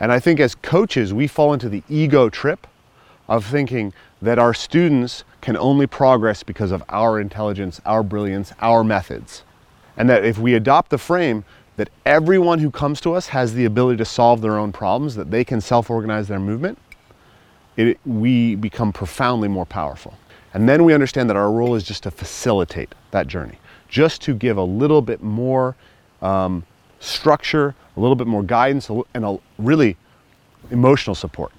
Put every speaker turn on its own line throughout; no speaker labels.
And I think as coaches, we fall into the ego trip of thinking that our students can only progress because of our intelligence, our brilliance, our methods. And that if we adopt the frame that everyone who comes to us has the ability to solve their own problems, that they can self organize their movement, it, we become profoundly more powerful. And then we understand that our role is just to facilitate that journey, just to give a little bit more um, structure, a little bit more guidance, and a really emotional support,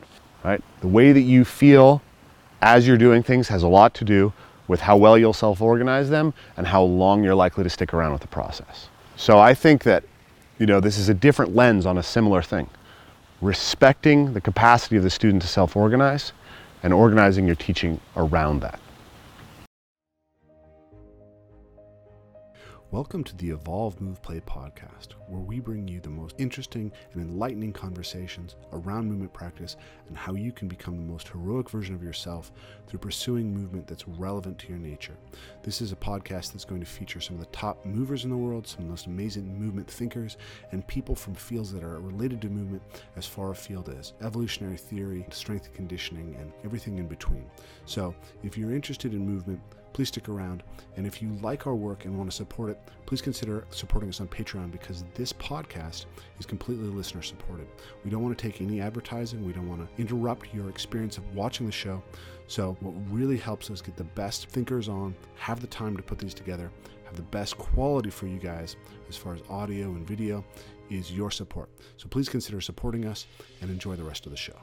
right? The way that you feel as you're doing things has a lot to do with how well you'll self organize them and how long you're likely to stick around with the process. So I think that, you know, this is a different lens on a similar thing. Respecting the capacity of the student to self organize and organizing your teaching around that.
Welcome to the Evolve Move Play podcast, where we bring you the most interesting and enlightening conversations around movement practice and how you can become the most heroic version of yourself through pursuing movement that's relevant to your nature. This is a podcast that's going to feature some of the top movers in the world, some of the most amazing movement thinkers, and people from fields that are related to movement as far afield as evolutionary theory, strength and conditioning, and everything in between. So, if you're interested in movement, please stick around. And if you like our work and want to support it, please consider supporting us on Patreon because this podcast is completely listener supported. We don't want to take any advertising, we don't want to interrupt your experience of watching the show. So, what really helps us get the best thinkers on, have the time to put these together, have the best quality for you guys as far as audio and video is your support. So, please consider supporting us and enjoy the rest of the show.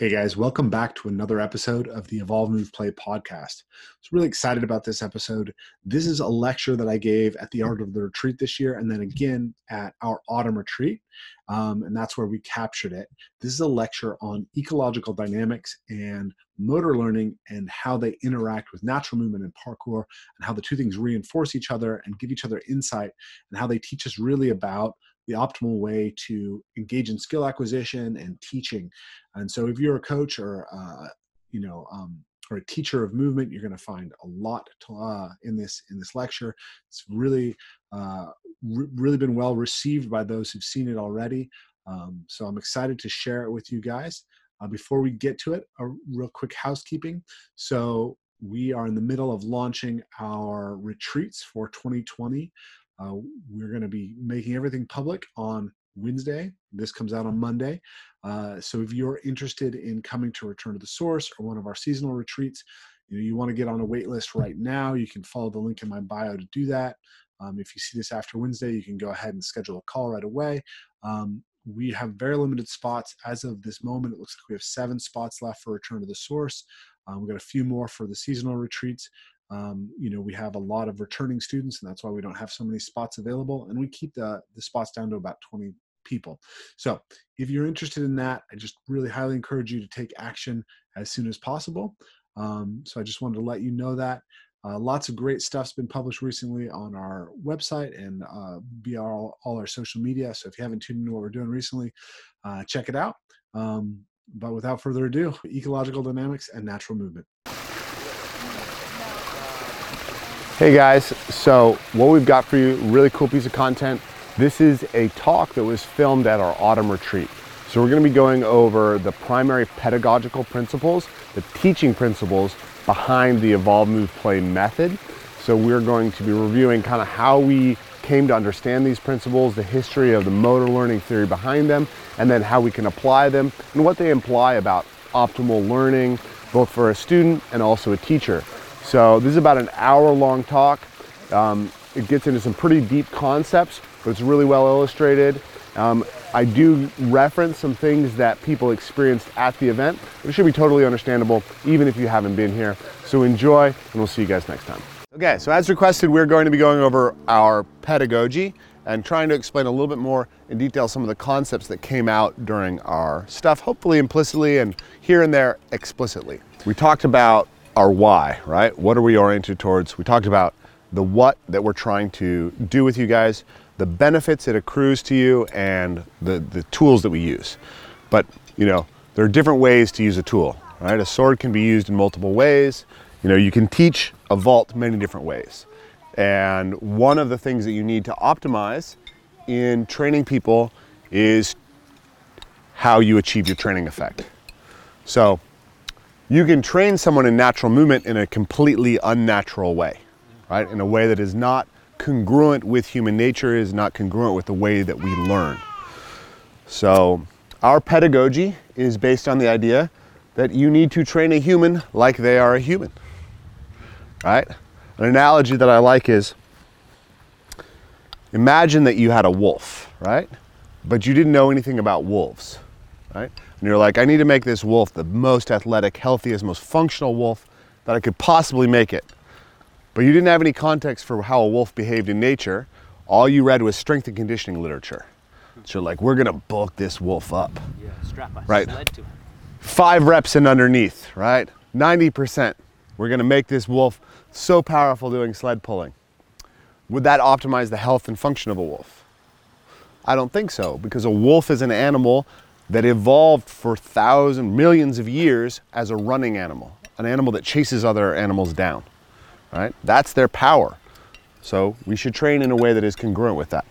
Hey guys, welcome back to another episode of the Evolve Move Play podcast. I was really excited about this episode. This is a lecture that I gave at the Art of the Retreat this year, and then again at our autumn retreat, um, and that's where we captured it. This is a lecture on ecological dynamics and motor learning and how they interact with natural movement and parkour, and how the two things reinforce each other and give each other insight, and how they teach us really about the optimal way to engage in skill acquisition and teaching. And so, if you're a coach or uh, you know um, or a teacher of movement, you're going to find a lot to, uh, in this in this lecture. It's really uh, re- really been well received by those who've seen it already. Um, so I'm excited to share it with you guys. Uh, before we get to it, a real quick housekeeping. So we are in the middle of launching our retreats for 2020. Uh, we're going to be making everything public on Wednesday. This comes out on Monday. Uh, so if you're interested in coming to Return to the Source or one of our seasonal retreats, you, know, you want to get on a wait list right now, you can follow the link in my bio to do that. Um, if you see this after Wednesday, you can go ahead and schedule a call right away. Um, we have very limited spots as of this moment. It looks like we have seven spots left for Return to the Source. Um, we've got a few more for the seasonal retreats. Um, you know, we have a lot of returning students, and that's why we don't have so many spots available. And we keep the, the spots down to about 20 people. So if you're interested in that, I just really highly encourage you to take action as soon as possible. Um, so I just wanted to let you know that. Uh, lots of great stuff's been published recently on our website and uh, via all, all, our social media. So if you haven't tuned into what we're doing recently, uh, check it out. Um, but without further ado, ecological dynamics and natural movement.
Hey guys, so what we've got for you, really cool piece of content. This is a talk that was filmed at our autumn retreat. So we're gonna be going over the primary pedagogical principles, the teaching principles behind the Evolve Move Play method. So we're going to be reviewing kind of how we came to understand these principles, the history of the motor learning theory behind them, and then how we can apply them and what they imply about optimal learning, both for a student and also a teacher. So this is about an hour long talk. Um, it gets into some pretty deep concepts, but it's really well illustrated. Um, I do reference some things that people experienced at the event, but it should be totally understandable even if you haven't been here. So enjoy, and we'll see you guys next time. Okay, so as requested, we're going to be going over our pedagogy and trying to explain a little bit more in detail some of the concepts that came out during our stuff, hopefully implicitly and here and there explicitly. We talked about our why, right? What are we oriented towards? We talked about the what that we're trying to do with you guys, the benefits it accrues to you, and the, the tools that we use. But, you know, there are different ways to use a tool, right? A sword can be used in multiple ways. You know, you can teach a vault many different ways. And one of the things that you need to optimize in training people is how you achieve your training effect. So you can train someone in natural movement in a completely unnatural way, right? In a way that is not congruent with human nature, is not congruent with the way that we learn. So our pedagogy is based on the idea that you need to train a human like they are a human, right? An analogy that I like is imagine that you had a wolf, right? But you didn't know anything about wolves, right? And you're like, I need to make this wolf the most athletic, healthiest, most functional wolf that I could possibly make it. But you didn't have any context for how a wolf behaved in nature. All you read was strength and conditioning literature. So you're like, we're gonna bulk this wolf up.
Yeah, strap a
Right.
sled to him.
Five reps and underneath, right? 90%. We're gonna make this wolf so powerful doing sled pulling. Would that optimize the health and function of a wolf? I don't think so, because a wolf is an animal that evolved for thousands, millions of years as a running animal, an animal that chases other animals down, right? That's their power. So we should train in a way that is congruent with that.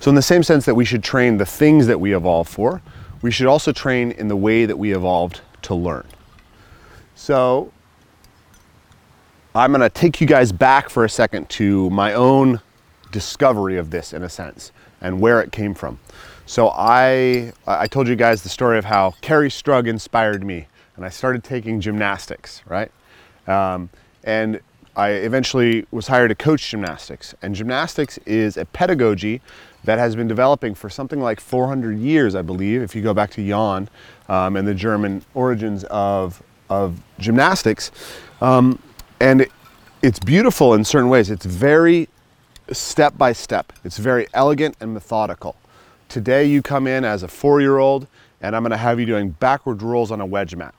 So, in the same sense that we should train the things that we evolved for, we should also train in the way that we evolved to learn. So, I'm going to take you guys back for a second to my own discovery of this in a sense and where it came from. So I I told you guys the story of how Kerri Strug inspired me and I started taking gymnastics, right? Um, and I eventually was hired to coach gymnastics. And gymnastics is a pedagogy that has been developing for something like 400 years, I believe, if you go back to Jahn um, and the German origins of, of gymnastics. Um, and it- it's beautiful in certain ways. It's very step by step. It's very elegant and methodical. Today you come in as a four-year-old and I'm gonna have you doing backward rolls on a wedge mat.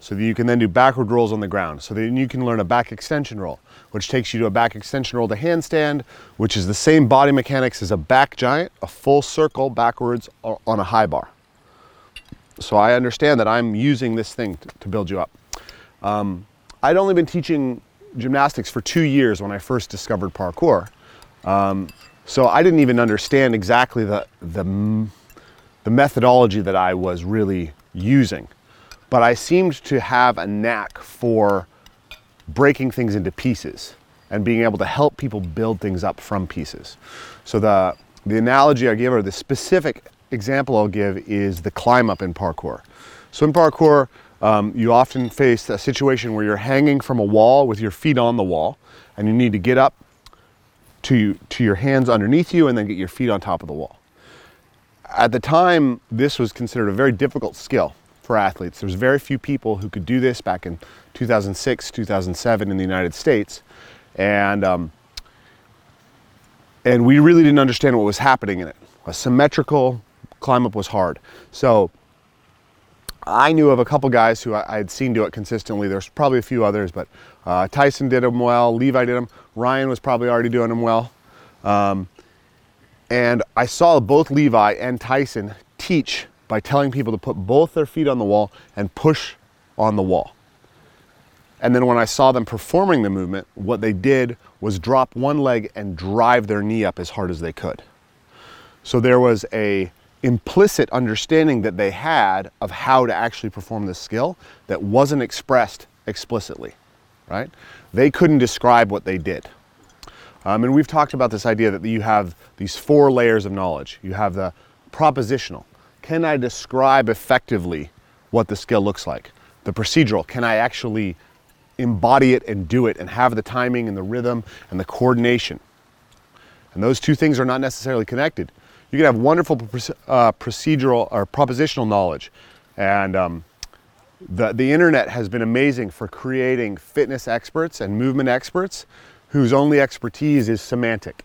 So that you can then do backward rolls on the ground. So then you can learn a back extension roll, which takes you to a back extension roll to handstand, which is the same body mechanics as a back giant, a full circle backwards on a high bar. So I understand that I'm using this thing to, build you up. Um, I'd only been teaching gymnastics for two years when I first discovered parkour. Um, so I didn't even understand exactly the, the, the methodology that I was really using. But I seemed to have a knack for breaking things into pieces and being able to help people build things up from pieces. So the the analogy I give or the specific example I'll give is the climb up in parkour. So in parkour, um, you often face a situation where you're hanging from a wall with your feet on the wall, and you need to get up to to your hands underneath you and then get your feet on top of the wall. At the time, this was considered a very difficult skill for athletes. There was very few people who could do this back in 2006, 2007 in the United States, and um, and we really didn't understand what was happening in it. A symmetrical climb up was hard. So I knew of a couple guys who I, had seen do it consistently. There's probably a few others, but uh, Tyson did them well. Levi did them. Ryan was probably already doing them well. Um, and I saw both Levi and Tyson teach by telling people to put both their feet on the wall and push on the wall. And then when I saw them performing the movement, what they did was drop one leg and drive their knee up as hard as they could. So there was a implicit understanding that they had of how to actually perform this skill that wasn't expressed explicitly, right? They couldn't describe what they did. Um, and we've talked about this idea that you have these four layers of knowledge. You have the propositional. Can I describe effectively what the skill looks like? The procedural. Can I actually embody it and do it and have the timing and the rhythm and the coordination? And those two things are not necessarily connected. You can have wonderful uh, procedural or propositional knowledge. And um, the, the internet has been amazing for creating fitness experts and movement experts whose only expertise is semantic,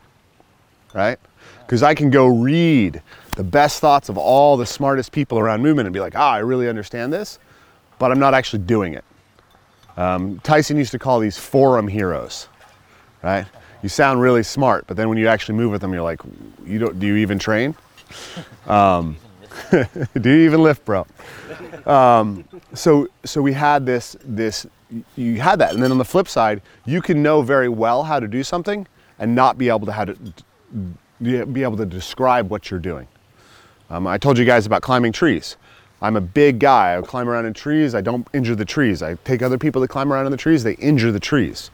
right? Because I can go read the best thoughts of all the smartest people around movement and be like, ah, I really understand this, but I'm not actually doing it. Um, Tyson used to call these forum heroes, right? You sound really smart, but then when you actually move with them, you're like, you don't, do you even train? Um, do you even lift, bro? Um, so, so we had this, this, you had that. And then on the flip side, you can know very well how to do something and not be able to how to, be able to describe what you're doing. Um, I told you guys about climbing trees. I'm a big guy. I climb around in trees. I don't injure the trees. I take other people that climb around in the trees, they injure the trees.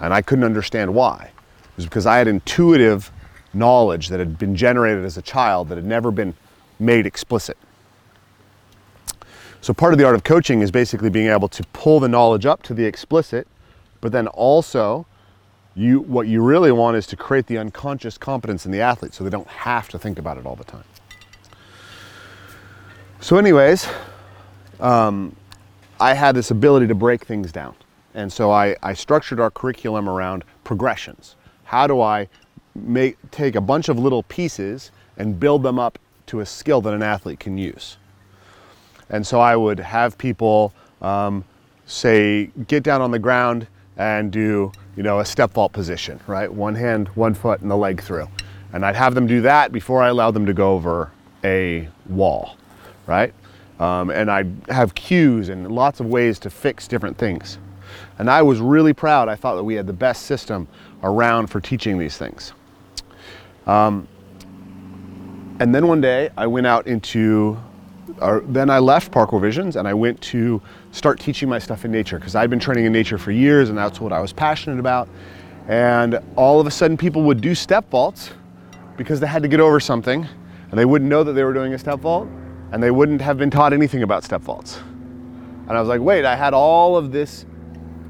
And I couldn't understand why. It was because I had intuitive knowledge that had been generated as a child that had never been made explicit. So part of the art of coaching is basically being able to pull the knowledge up to the explicit, but then also you what you really want is to create the unconscious competence in the athlete so they don't have to think about it all the time. So, anyways, um, I had this ability to break things down. And so I, I structured our curriculum around progressions. How do I make, take a bunch of little pieces and build them up to a skill that an athlete can use? And so I would have people um, say, get down on the ground and do, you know, a step vault position, right? One hand, one foot, and the leg through. And I'd have them do that before I allowed them to go over a wall right? Um, and I have cues and lots of ways to fix different things. And I was really proud. I thought that we had the best system around for teaching these things. Um, and then one day I went out into, or then I left Parkour Visions and I went to start teaching my stuff in nature because I'd been training in nature for years and that's what I was passionate about. And all of a sudden people would do step vaults because they had to get over something and they wouldn't know that they were doing a step vault and they wouldn't have been taught anything about step vaults. And I was like, wait, I had all of this,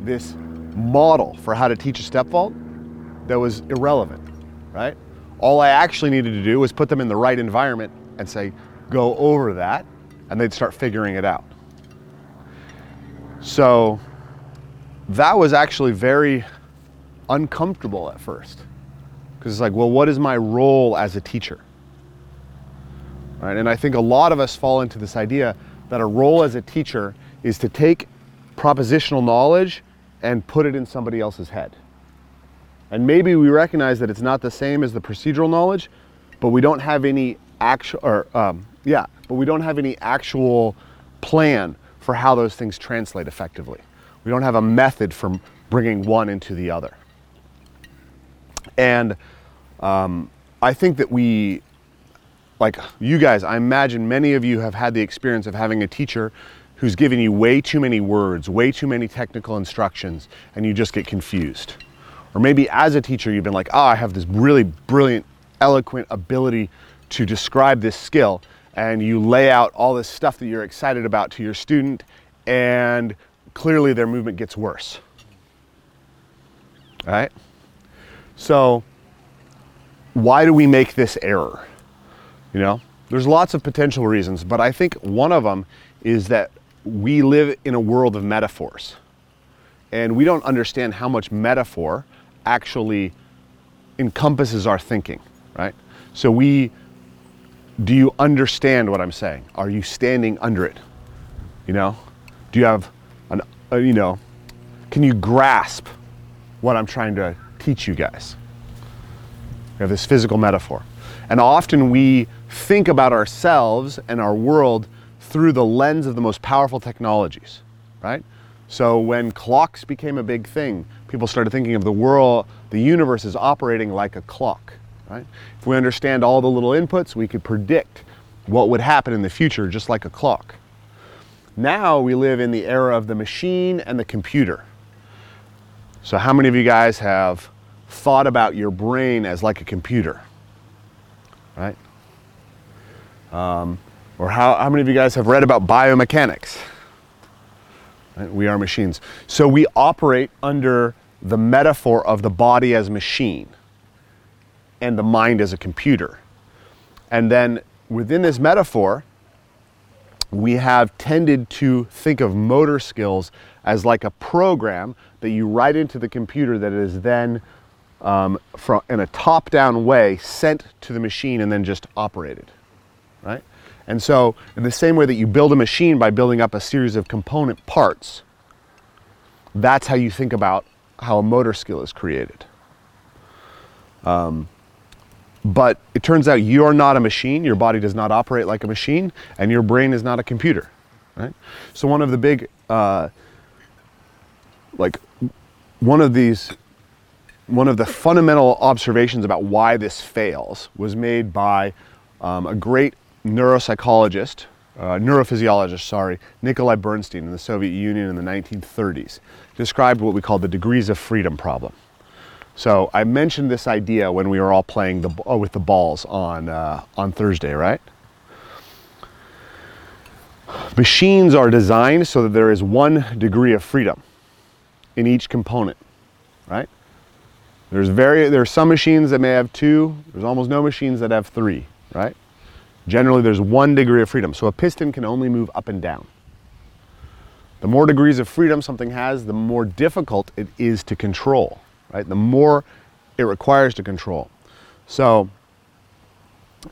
this model for how to teach a step vault that was irrelevant, right? All I actually needed to do was put them in the right environment and say, go over that, and they'd start figuring it out. So that was actually very uncomfortable at first. Because it's like, well, what is my role as a teacher? Right? And I think a lot of us fall into this idea that a role as a teacher is to take propositional knowledge and put it in somebody else's head. And maybe we recognize that it's not the same as the procedural knowledge, but we don't have any actual, or um, yeah, but we don't have any actual plan for how those things translate effectively. We don't have a method for bringing one into the other. And um, I think that we like you guys, I imagine many of you have had the experience of having a teacher who's given you way too many words, way too many technical instructions, and you just get confused. Or maybe as a teacher, you've been like, oh, I have this really brilliant, eloquent ability to describe this skill, and you lay out all this stuff that you're excited about to your student, and clearly their movement gets worse. All right? So, why do we make this error? You know, there's lots of potential reasons, but I think one of them is that we live in a world of metaphors. And we don't understand how much metaphor actually encompasses our thinking, right? So we do you understand what I'm saying? Are you standing under it? You know? Do you have an uh, you know, can you grasp what I'm trying to teach you guys? We have this physical metaphor. And often we think about ourselves and our world through the lens of the most powerful technologies, right? So when clocks became a big thing, people started thinking of the world, the universe is operating like a clock, right? If we understand all the little inputs, we could predict what would happen in the future just like a clock. Now we live in the era of the machine and the computer. So how many of you guys have thought about your brain as like a computer? Right? Um, or how, how many of you guys have read about biomechanics? We are machines. So we operate under the metaphor of the body as machine and the mind as a computer. And then within this metaphor, we have tended to think of motor skills as like a program that you write into the computer that is then um, from, in a top down way sent to the machine and then just operated right? And so, in the same way that you build a machine by building up a series of component parts, that's how you think about how a motor skill is created. Um, but it turns out you're not a machine, your body does not operate like a machine, and your brain is not a computer, right? So, one of the big, uh, like, one of these one of the fundamental observations about why this fails was made by um, a great neuropsychologist, uh, neurophysiologist, sorry, Nikolai Bernstein in the Soviet Union in the 1930s, described what we call the degrees of freedom problem. So I mentioned this idea when we were all playing the, oh, with the balls on, uh, on Thursday, right? Machines are designed so that there is one degree of freedom in each component, right? There's very there's some machines that may have two, there's almost no machines that have three, right? Generally there's one degree of freedom. So a piston can only move up and down. The more degrees of freedom something has, the more difficult it is to control, right? The more it requires to control. So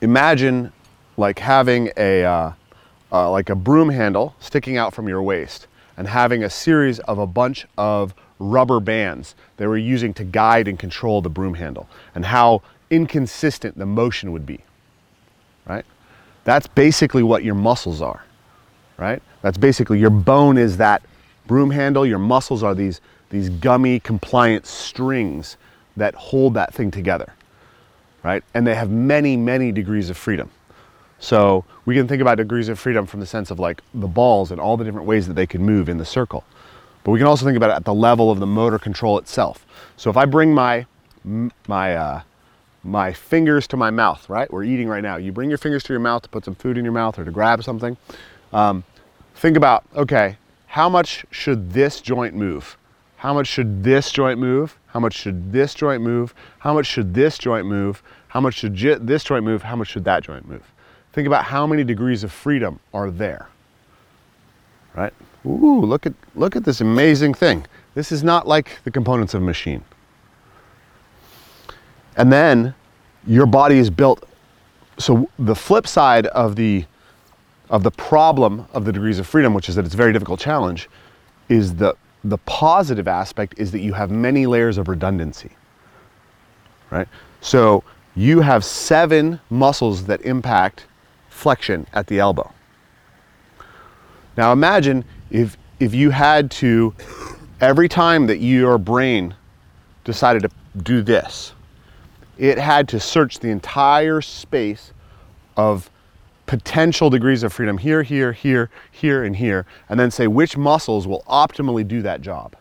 imagine like having a uh, uh, like a broom handle sticking out from your waist and having a series of a bunch of rubber bands they were using to guide and control the broom handle and how inconsistent the motion would be. Right? That's basically what your muscles are. Right? That's basically your bone is that broom handle, your muscles are these these gummy compliant strings that hold that thing together. Right? And they have many many degrees of freedom. So we can think about degrees of freedom from the sense of like the balls and all the different ways that they can move in the circle. But we can also think about it at the level of the motor control itself. So if I bring my my uh, my fingers to my mouth, right? We're eating right now. You bring your fingers to your mouth to put some food in your mouth or to grab something. Um, think about okay, how much should this joint move? How much should this joint move? How much should this joint move? How much should this joint move? How much should this joint move? How much should that joint move? Think about how many degrees of freedom are there. Right? Ooh, look at, look at this amazing thing. This is not like the components of a machine. And then your body is built. So the flip side of the, of the problem of the degrees of freedom, which is that it's a very difficult challenge, is the, the positive aspect is that you have many layers of redundancy. Right? So you have seven muscles that impact flexion at the elbow. Now imagine if, if you had to, every time that your brain decided to do this, it had to search the entire space of potential degrees of freedom here, here, here, here, and here, and then say which muscles will optimally do that job.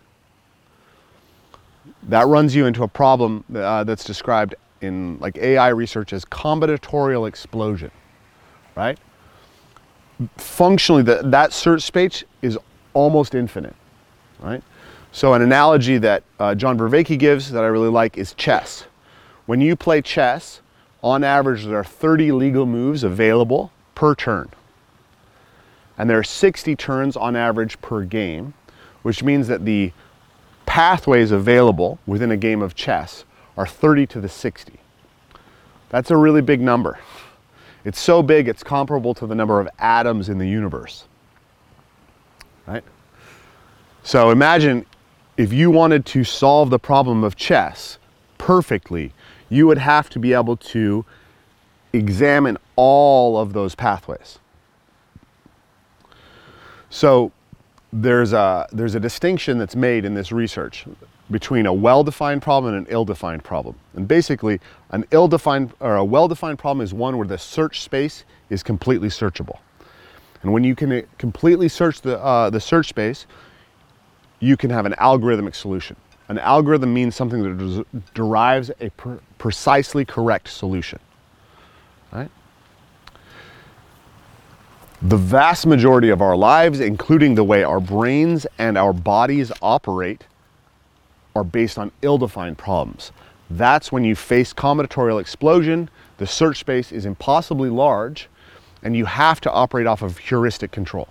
That runs you into a problem uh, that's described in like AI research as combinatorial explosion, right? functionally the, that search space is almost infinite, right? So an analogy that uh, John Vervaeke gives that I really like is chess. When you play chess, on average there are 30 legal moves available per turn. And there are 60 turns on average per game, which means that the pathways available within a game of chess are 30 to the 60. That's a really big number. It's so big, it's comparable to the number of atoms in the universe. Right? So imagine if you wanted to solve the problem of chess perfectly, you would have to be able to examine all of those pathways. So there's a, there's a distinction that's made in this research between a well-defined problem and an ill-defined problem. And basically, an ill-defined or a well-defined problem is one where the search space is completely searchable. And when you can completely search the, uh, the search space, you can have an algorithmic solution. An algorithm means something that derives a per precisely correct solution. Right? The vast majority of our lives, including the way our brains and our bodies operate, are based on ill-defined problems. That's when you face combinatorial explosion, the search space is impossibly large, and you have to operate off of heuristic control.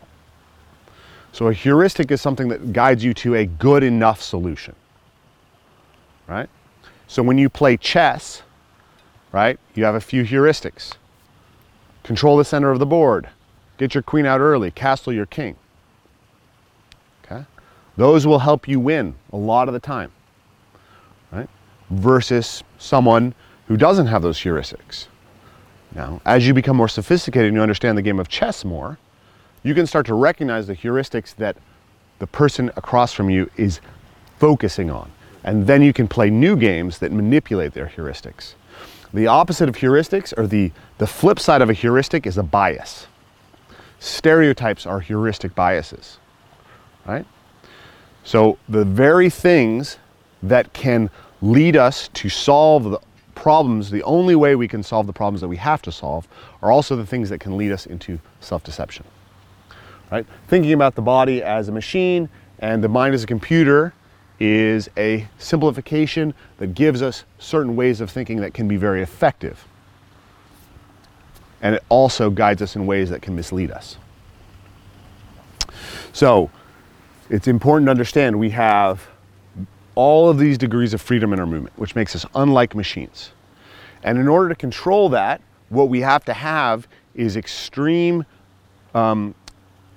So a heuristic is something that guides you to a good enough solution, right? So when you play chess, right, you have a few heuristics. Control the center of the board, get your queen out early, castle your king. Okay? Those will help you win a lot of the time, right? Versus someone who doesn't have those heuristics. Now, as you become more sophisticated and you understand the game of chess more, you can start to recognize the heuristics that the person across from you is focusing on. And then you can play new games that manipulate their heuristics. The opposite of heuristics, or the, the flip side of a heuristic, is a bias. Stereotypes are heuristic biases, right? So the very things that can lead us to solve the problems, the only way we can solve the problems that we have to solve, are also the things that can lead us into self-deception. Right? Thinking about the body as a machine and the mind as a computer is a simplification that gives us certain ways of thinking that can be very effective. And it also guides us in ways that can mislead us. So, it's important to understand we have all of these degrees of freedom in our movement, which makes us unlike machines. And in order to control that, what we have to have is extreme um,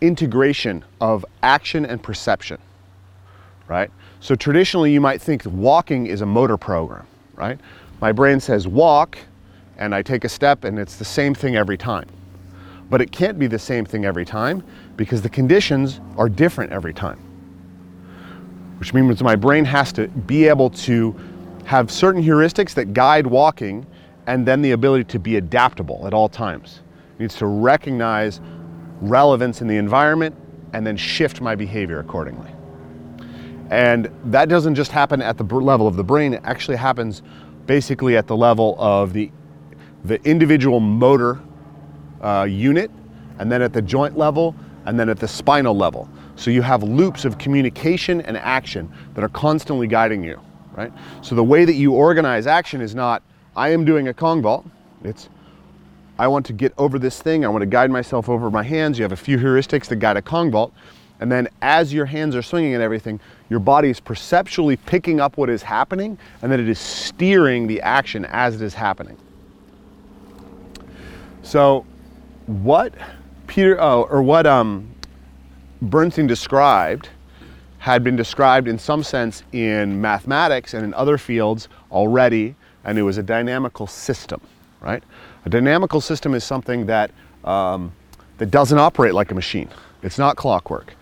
integration of action and perception, right? So traditionally, you might think walking is a motor program, right? My brain says walk, and I take a step, and it's the same thing every time. But it can't be the same thing every time because the conditions are different every time. Which means my brain has to be able to have certain heuristics that guide walking and then the ability to be adaptable at all times. It needs to recognize relevance in the environment and then shift my behavior accordingly. And that doesn't just happen at the level of the brain, it actually happens basically at the level of the, the individual motor uh, unit, and then at the joint level, and then at the spinal level. So you have loops of communication and action that are constantly guiding you, right? So the way that you organize action is not, I am doing a Kong vault. It's, I want to get over this thing. I want to guide myself over my hands. You have a few heuristics that guide a Kong vault. And then as your hands are swinging and everything, your body is perceptually picking up what is happening and then it is steering the action as it is happening. So what Peter, oh, or what um, Bernstein described had been described in some sense in mathematics and in other fields already, and it was a dynamical system, right? A dynamical system is something that, um, that doesn't operate like a machine. It's not clockwork.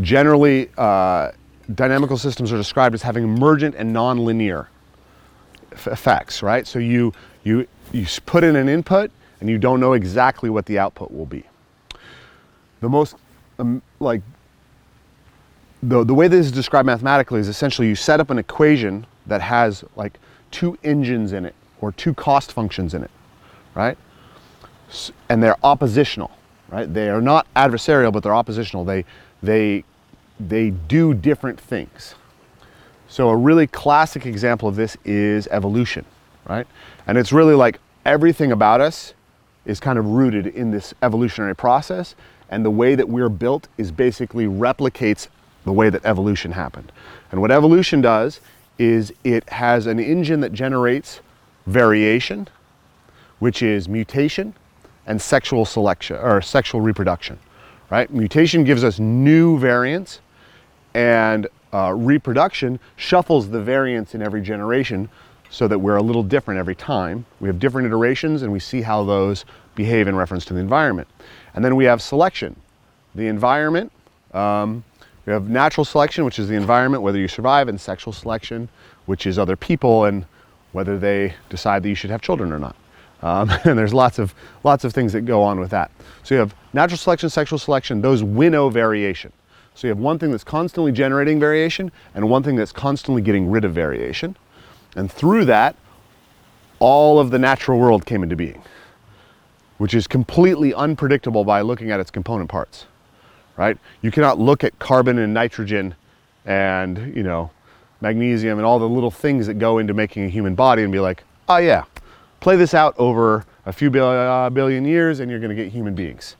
Generally, uh, dynamical systems are described as having emergent and nonlinear effects, right? So you, you, you put in an input and you don't know exactly what the output will be. The most, um, like, the, the way this is described mathematically is essentially you set up an equation that has like two engines in it or two cost functions in it, right? And they're oppositional, right? They are not adversarial, but they're oppositional. They, they, they do different things. So a really classic example of this is evolution, right? And it's really like everything about us is kind of rooted in this evolutionary process. And the way that we're built is basically replicates the way that evolution happened. And what evolution does is it has an engine that generates variation, which is mutation and sexual selection or sexual reproduction, right? Mutation gives us new variants and uh, reproduction shuffles the variants in every generation so that we're a little different every time. We have different iterations and we see how those behave in reference to the environment. And then we have selection. The environment, um, we have natural selection, which is the environment, whether you survive, and sexual selection, which is other people and whether they decide that you should have children or not. Um, and there's lots of, lots of things that go on with that. So you have natural selection, sexual selection, those winnow variation. So you have one thing that's constantly generating variation and one thing that's constantly getting rid of variation. And through that, all of the natural world came into being, which is completely unpredictable by looking at its component parts right? You cannot look at carbon and nitrogen and, you know, magnesium and all the little things that go into making a human body and be like, oh yeah, play this out over a few uh, billion years and you're going to get human beings.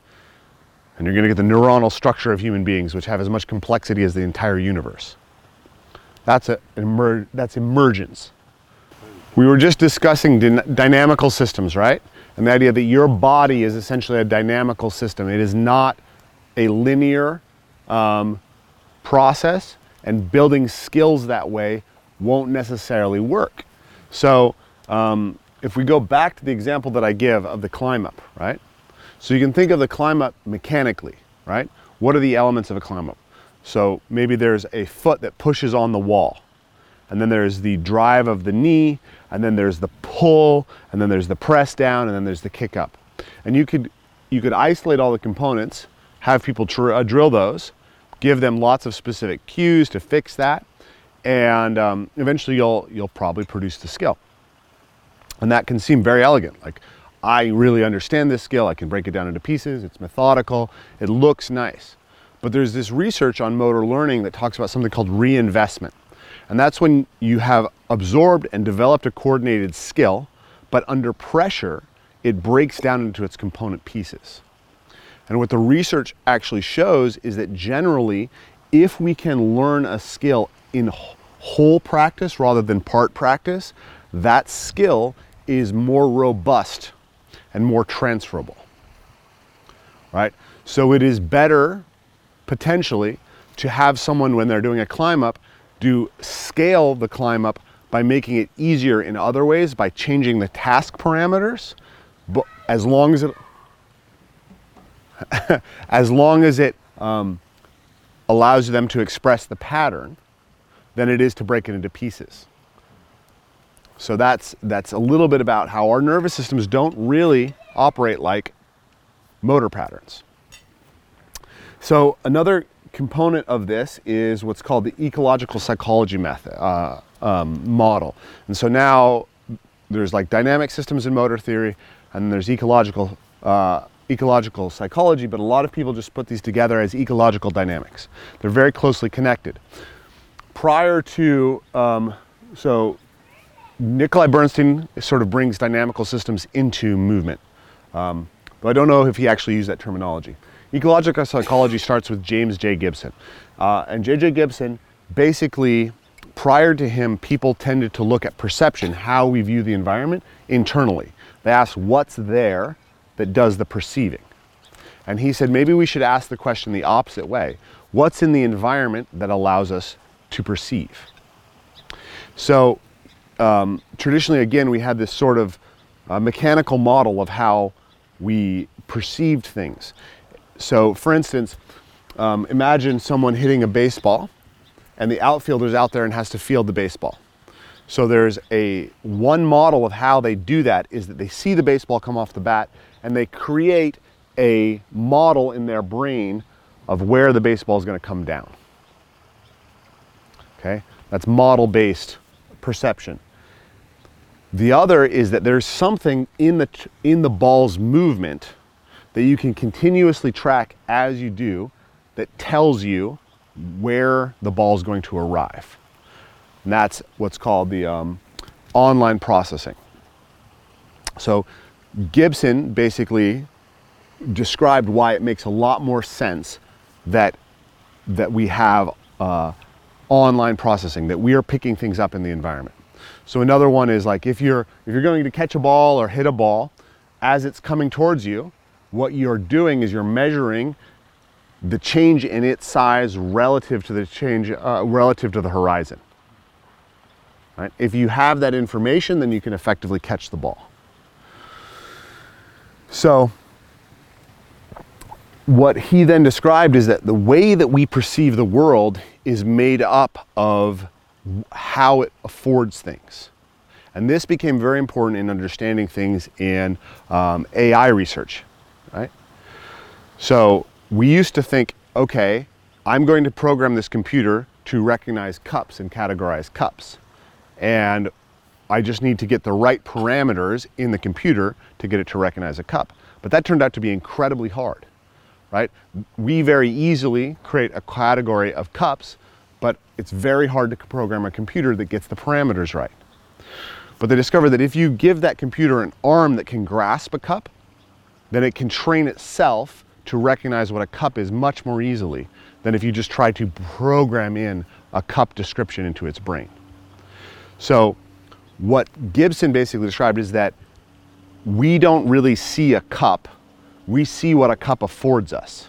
And you're going to get the neuronal structure of human beings, which have as much complexity as the entire universe. That's, a, emer- that's emergence. We were just discussing dynamical systems, right? And the idea that your body is essentially a dynamical system. It is not a linear um, process and building skills that way won't necessarily work. So um, if we go back to the example that I give of the climb up, right? So you can think of the climb up mechanically, right? What are the elements of a climb up? So maybe there's a foot that pushes on the wall and then there's the drive of the knee, and then there's the pull, and then there's the press down, and then there's the kick up. And you could you could isolate all the components, have people tr- uh, drill those, give them lots of specific cues to fix that, and um, eventually you'll you'll probably produce the skill. And that can seem very elegant, like I really understand this skill. I can break it down into pieces. It's methodical. It looks nice. But there's this research on motor learning that talks about something called reinvestment. And that's when you have absorbed and developed a coordinated skill, but under pressure, it breaks down into its component pieces. And what the research actually shows is that generally, if we can learn a skill in whole practice rather than part practice, that skill is more robust and more transferable. Right? So it is better potentially to have someone when they're doing a climb up do scale the climb up by making it easier in other ways by changing the task parameters but as long as it as long as it um, allows them to express the pattern than it is to break it into pieces so that's that's a little bit about how our nervous systems don't really operate like motor patterns so another component of this is what's called the ecological psychology method uh, um, model. And so now there's like dynamic systems in motor theory, and there's ecological uh, ecological psychology. But a lot of people just put these together as ecological dynamics. They're very closely connected. Prior to um, so Nikolai Bernstein sort of brings dynamical systems into movement. Um, but I don't know if he actually used that terminology. Ecological psychology starts with James J. Gibson. Uh, and J.J. Gibson basically, prior to him, people tended to look at perception, how we view the environment, internally. They asked what's there that does the perceiving. And he said maybe we should ask the question the opposite way what's in the environment that allows us to perceive? So, um, traditionally, again, we had this sort of uh, mechanical model of how we perceived things. So, for instance, um, imagine someone hitting a baseball and the outfielder's out there and has to field the baseball. So there's a one model of how they do that is that they see the baseball come off the bat and they create a model in their brain of where the baseball is going to come down. Okay? That's model based perception. The other is that there's something in the in the ball's movement that you can continuously track as you do that tells you where the ball is going to arrive. And that's what's called the um, online processing. So Gibson basically described why it makes a lot more sense that that we have uh, online processing, that we are picking things up in the environment. So another one is like if you're if you're going to catch a ball or hit a ball, as it's coming towards you, what you're doing is you're measuring the change in its size relative to the change uh, relative to the horizon. Right? If you have that information, then you can effectively catch the ball. So, what he then described is that the way that we perceive the world is made up of how it affords things. And this became very important in understanding things in um, AI research right? So we used to think, okay, I'm going to program this computer to recognize cups and categorize cups. And I just need to get the right parameters in the computer to get it to recognize a cup. But that turned out to be incredibly hard, right? We very easily create a category of cups, but it's very hard to program a computer that gets the parameters right. But they discovered that if you give that computer an arm that can grasp a cup, then it can train itself to recognize what a cup is much more easily than if you just try to program in a cup description into its brain. So, what Gibson basically described is that we don't really see a cup, we see what a cup affords us.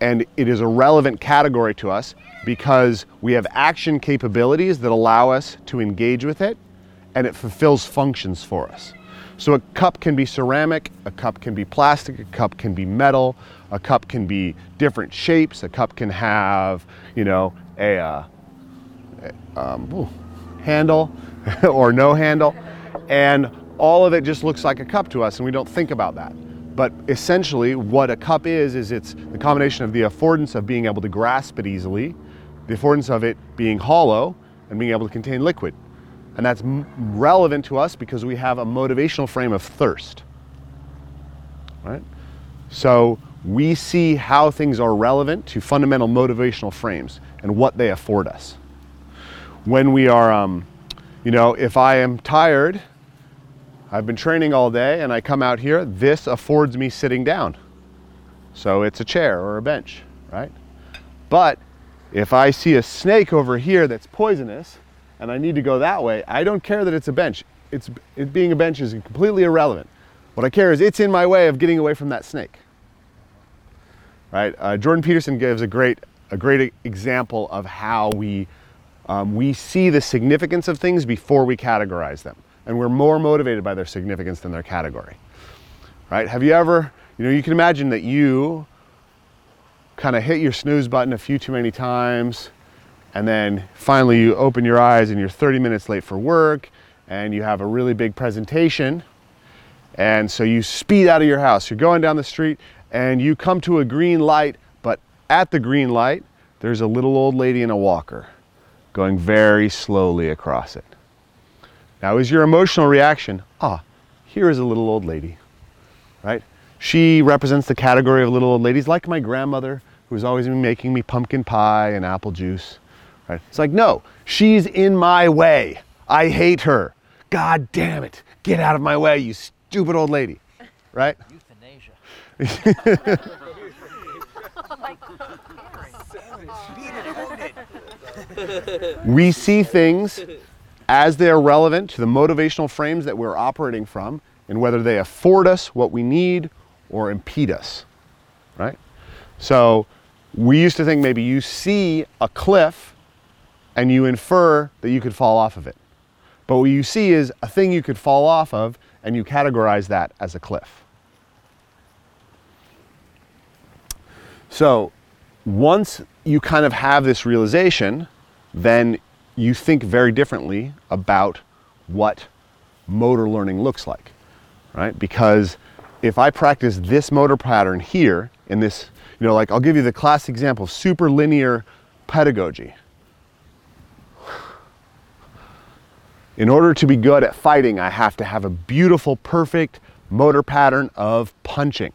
And it is a relevant category to us because we have action capabilities that allow us to engage with it and it fulfills functions for us. So a cup can be ceramic, a cup can be plastic, a cup can be metal, a cup can be different shapes, a cup can have, you know, a, uh, um, ooh, handle or no handle, and all of it just looks like a cup to us, and we don't think about that. But essentially, what a cup is, is it's the combination of the affordance of being able to grasp it easily, the affordance of it being hollow, and being able to contain liquid. And that's relevant to us because we have a motivational frame of thirst. Right? So we see how things are relevant to fundamental motivational frames and what they afford us. When we are, um, you know, if I am tired, I've been training all day and I come out here, this affords me sitting down. So it's a chair or a bench, right? But if I see a snake over here that's poisonous and I need to go that way, I don't care that it's a bench. It's, it being a bench is completely irrelevant. What I care is it's in my way of getting away from that snake. Right? Uh, Jordan Peterson gives a great, a great example of how we, um, we see the significance of things before we categorize them. And we're more motivated by their significance than their category. Right? Have you ever, you know, you can imagine that you kind of hit your snooze button a few too many times, and then finally you open your eyes and you're 30 minutes late for work, and you have a really big presentation, and so you speed out of your house. You're going down the street, and you come to a green light, but at the green light, there's a little old lady in a walker going very slowly across it. Now, is your emotional reaction, ah, here is a little old lady, right? She represents the category of little old ladies, like my grandmother, who's always been making me pumpkin pie and apple juice, right? It's like, no, she's in my way. I hate her. God damn it. Get out of my way, you stupid old lady, right? Euthanasia. we see things as they are relevant to the motivational frames that we're operating from and whether they afford us what we need or impede us, right? So we used to think maybe you see a cliff and you infer that you could fall off of it. But what you see is a thing you could fall off of and you categorize that as a cliff. So once you kind of have this realization, then you think very differently about what motor learning looks like, right? Because if I practice this motor pattern here in this, you know, like I'll give you the classic example of super linear pedagogy. In order to be good at fighting, I have to have a beautiful, perfect motor pattern of punching.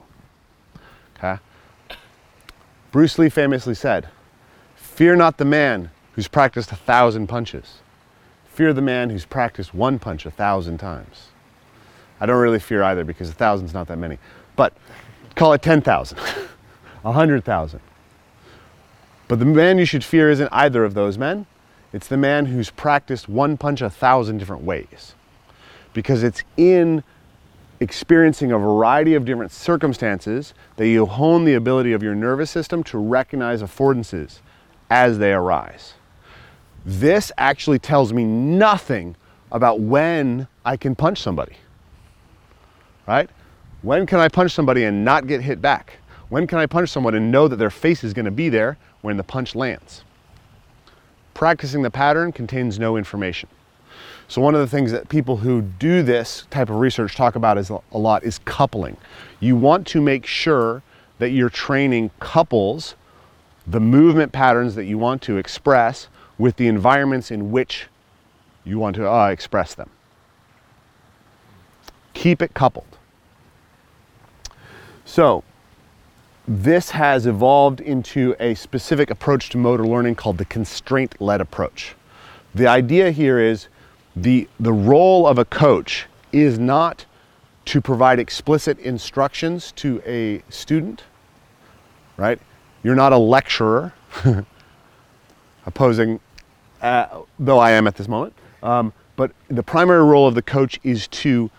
Okay? Bruce Lee famously said, Fear not the man who's practiced a thousand punches. Fear the man who's practiced one punch a thousand times. I don't really fear either because a thousand's not that many. But call it 10,000, 100,000. But the man you should fear isn't either of those men. It's the man who's practiced one punch a thousand different ways. Because it's in experiencing a variety of different circumstances that you hone the ability of your nervous system to recognize affordances as they arise. This actually tells me nothing about when I can punch somebody. Right? When can I punch somebody and not get hit back? When can I punch someone and know that their face is going to be there when the punch lands? Practicing the pattern contains no information. So one of the things that people who do this type of research talk about is a lot is coupling. You want to make sure that your training couples the movement patterns that you want to express with the environments in which you want to uh, express them. Keep it coupled. So, this has evolved into a specific approach to motor learning called the constraint led approach. The idea here is the, the role of a coach is not to provide explicit instructions to a student, right? You're not a lecturer, opposing, uh, though I am at this moment. Um, but the primary role of the coach is to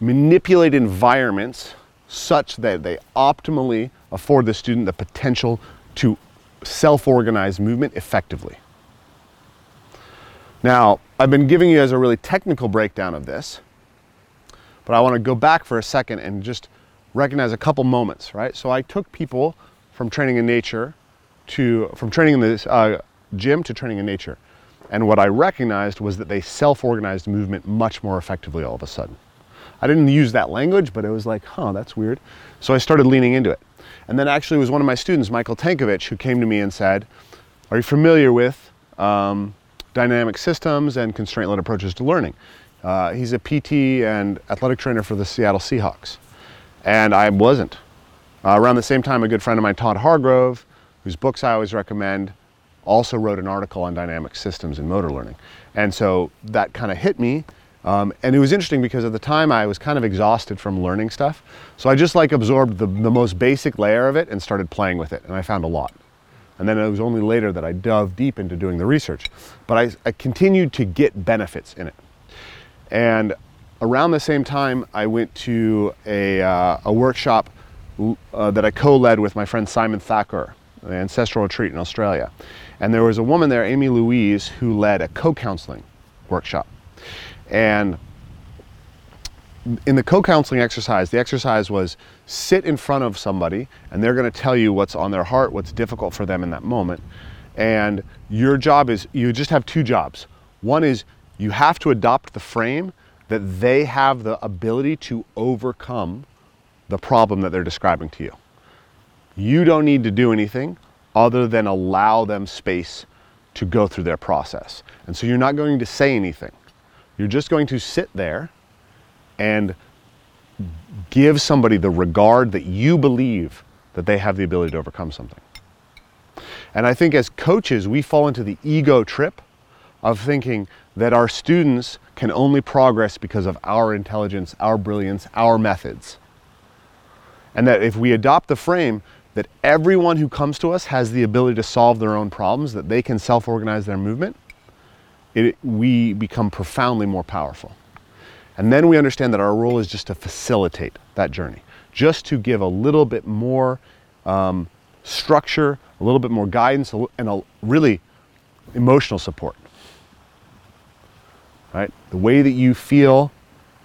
manipulate environments such that they optimally afford the student the potential to self organize movement effectively. Now, I've been giving you as a really technical breakdown of this, but I want to go back for a second and just recognize a couple moments, right? So I took people from training in nature to from training in this, uh, gym to training in nature. And what I recognized was that they self organized movement much more effectively all of a sudden. I didn't use that language, but it was like, huh, that's weird. So I started leaning into it. And then actually, it was one of my students, Michael Tankovich, who came to me and said, Are you familiar with um, dynamic systems and constraint led approaches to learning? Uh, he's a PT and athletic trainer for the Seattle Seahawks. And I wasn't. Uh, around the same time, a good friend of mine, Todd Hargrove, whose books I always recommend, also wrote an article on dynamic systems in motor learning. And so that kind of hit me. Um, and it was interesting because at the time I was kind of exhausted from learning stuff. So I just like absorbed the, the most basic layer of it and started playing with it. And I found a lot. And then it was only later that I dove deep into doing the research. But I, I continued to get benefits in it. And around the same time, I went to a, uh, a workshop uh, that I co led with my friend Simon Thacker, an ancestral retreat in Australia. And there was a woman there, Amy Louise, who led a co counseling workshop. And in the co counseling exercise, the exercise was sit in front of somebody and they're going to tell you what's on their heart, what's difficult for them in that moment. And your job is you just have two jobs. One is you have to adopt the frame that they have the ability to overcome the problem that they're describing to you. You don't need to do anything other than allow them space to go through their process. And so you're not going to say anything. You're just going to sit there and give somebody the regard that you believe that they have the ability to overcome something. And I think as coaches, we fall into the ego trip of thinking that our students can only progress because of our intelligence, our brilliance, our methods. And that if we adopt the frame that everyone who comes to us has the ability to solve their own problems, that they can self organize their movement, it, we become profoundly more powerful. And then we understand that our role is just to facilitate that journey, just to give a little bit more um, structure, a little bit more guidance, and a really emotional support. Right? The way that you feel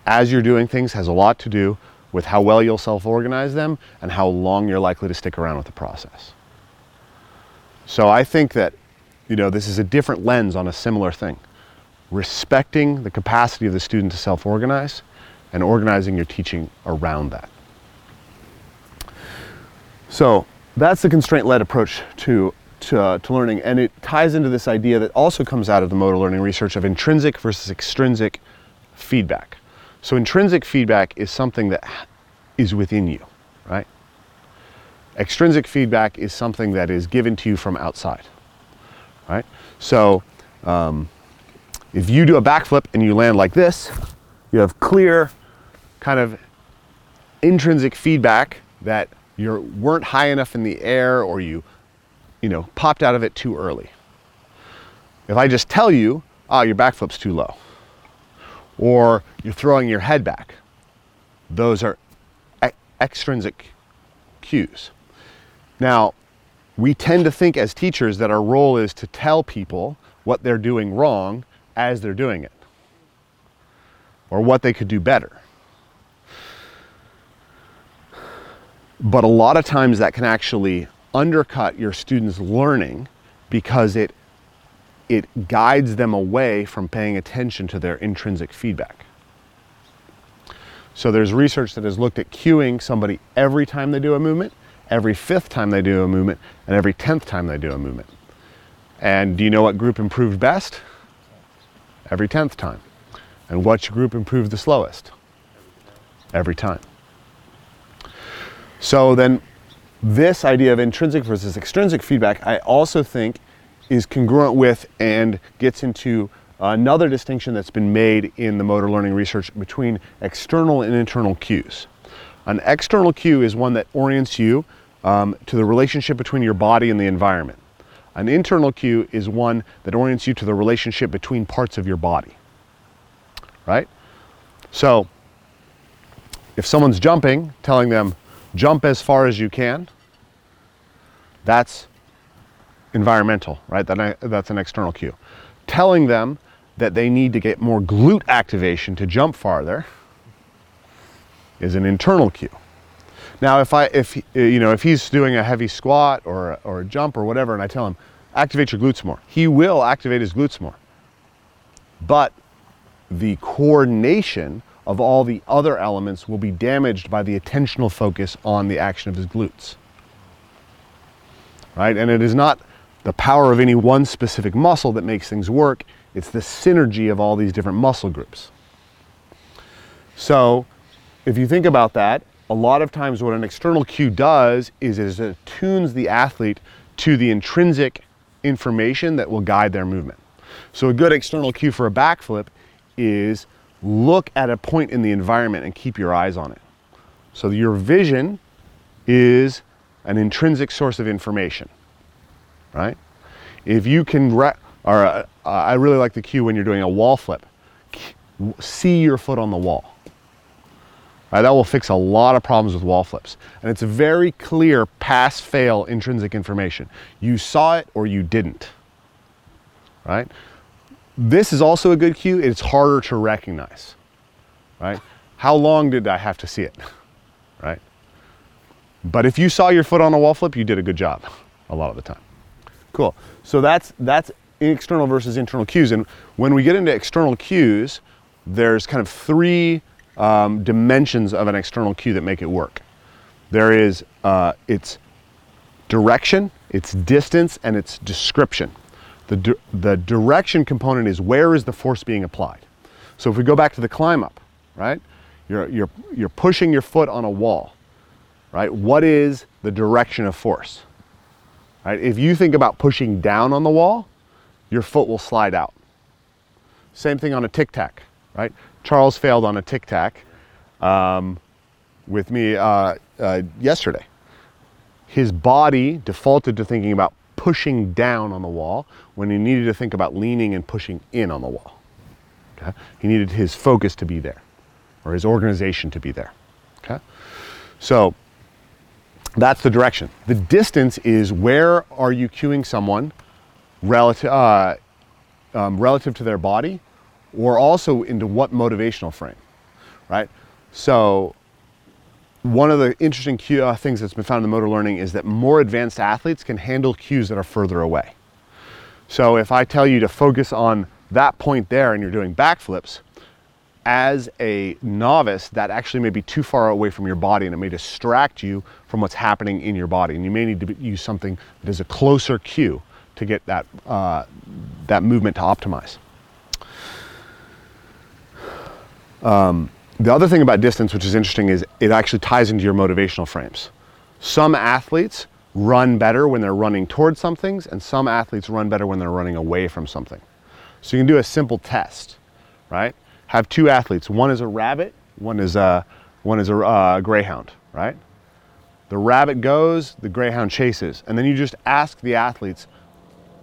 as you're doing things has a lot to do with how well you'll self organize them and how long you're likely to stick around with the process. So I think that, you know, this is a different lens on a similar thing. Respecting the capacity of the student to self organize and organizing your teaching around that. So that's the constraint led approach to, to, uh, to learning, and it ties into this idea that also comes out of the motor learning research of intrinsic versus extrinsic feedback. So intrinsic feedback is something that is within you, right? Extrinsic feedback is something that is given to you from outside, right? So um, if you do a backflip and you land like this, you have clear kind of intrinsic feedback that you weren't high enough in the air or you, you know, popped out of it too early. If I just tell you, oh, your backflip's too low, or you're throwing your head back. Those are e- extrinsic cues. Now, we tend to think as teachers that our role is to tell people what they're doing wrong as they're doing it, or what they could do better. But a lot of times that can actually undercut your students' learning because it it guides them away from paying attention to their intrinsic feedback. So there's research that has looked at cueing somebody every time they do a movement, every fifth time they do a movement, and every tenth time they do a movement. And do you know what group improved best? Every tenth time. And which group improved the slowest? Every time. So then this idea of intrinsic versus extrinsic feedback, I also think is congruent with and gets into another distinction that's been made in the motor learning research between external and internal cues. An external cue is one that orients you um, to the relationship between your body and the environment. An internal cue is one that orients you to the relationship between parts of your body. Right? So, if someone's jumping, telling them, jump as far as you can, that's environmental, right? That, that's an external cue. Telling them that they need to get more glute activation to jump farther is an internal cue. Now, if I, if eh, you know, if he's doing a heavy squat or or a jump or whatever, and I tell him activate your glutes more, he will activate his glutes more. but the coordination of all the other elements will be damaged by the attentional focus on the action of his glutes. Right? And it is not the power of any one specific muscle that makes things work, it's the synergy of all these different muscle groups. So, if you think about that, a lot of times what an external cue does is, it tunes the athlete to the intrinsic information that will guide their movement. So a good external cue for a backflip is look at a point in the environment and keep your eyes on it. So your vision is an intrinsic source of information, right? If you can, re- or uh, I really like the cue when you're doing a wall flip. See your foot on the wall. Right, that will fix a lot of problems with wall flips. And it's very clear pass fail intrinsic information. You saw it or you didn't. Right? This is also a good cue. It's harder to recognize. Right? How long did I have to see it? Right? But if you saw your foot on a wall flip, you did a good job a lot of the time. Cool. So that's that's external versus internal cues. And when we get into external cues, there's kind of three um, dimensions of an external cue that make it work. There is uh, its direction, its distance, and its description. The, the direction component is where is the force being applied. So if we go back to the climb up, right? You're, you're, you're pushing your foot on a wall, right? What is the direction of force? Right? If you think about pushing down on the wall, your foot will slide out. Same thing on a tic tac, right? Charles failed on a tic tac um, with me uh, uh, yesterday. His body defaulted to thinking about pushing down on the wall when he needed to think about leaning and pushing in on the wall. Okay? He needed his focus to be there, or his organization to be there. Okay? So that's the direction. The distance is where are you cueing someone relative, uh, um, relative to their body or also into what motivational frame, right? So one of the interesting cue, uh, things that's been found in motor learning is that more advanced athletes can handle cues that are further away. So if I tell you to focus on that point there and you're doing backflips, as a novice, that actually may be too far away from your body and it may distract you from what's happening in your body. And you may need to use something that is a closer cue to get that, uh, that movement to optimize. Um, the other thing about distance, which is interesting, is it actually ties into your motivational frames. Some athletes run better when they're running towards something, and some athletes run better when they're running away from something. So you can do a simple test, right? Have two athletes. One is a rabbit, one is a, one is a uh, greyhound, right? The rabbit goes, the greyhound chases, and then you just ask the athletes.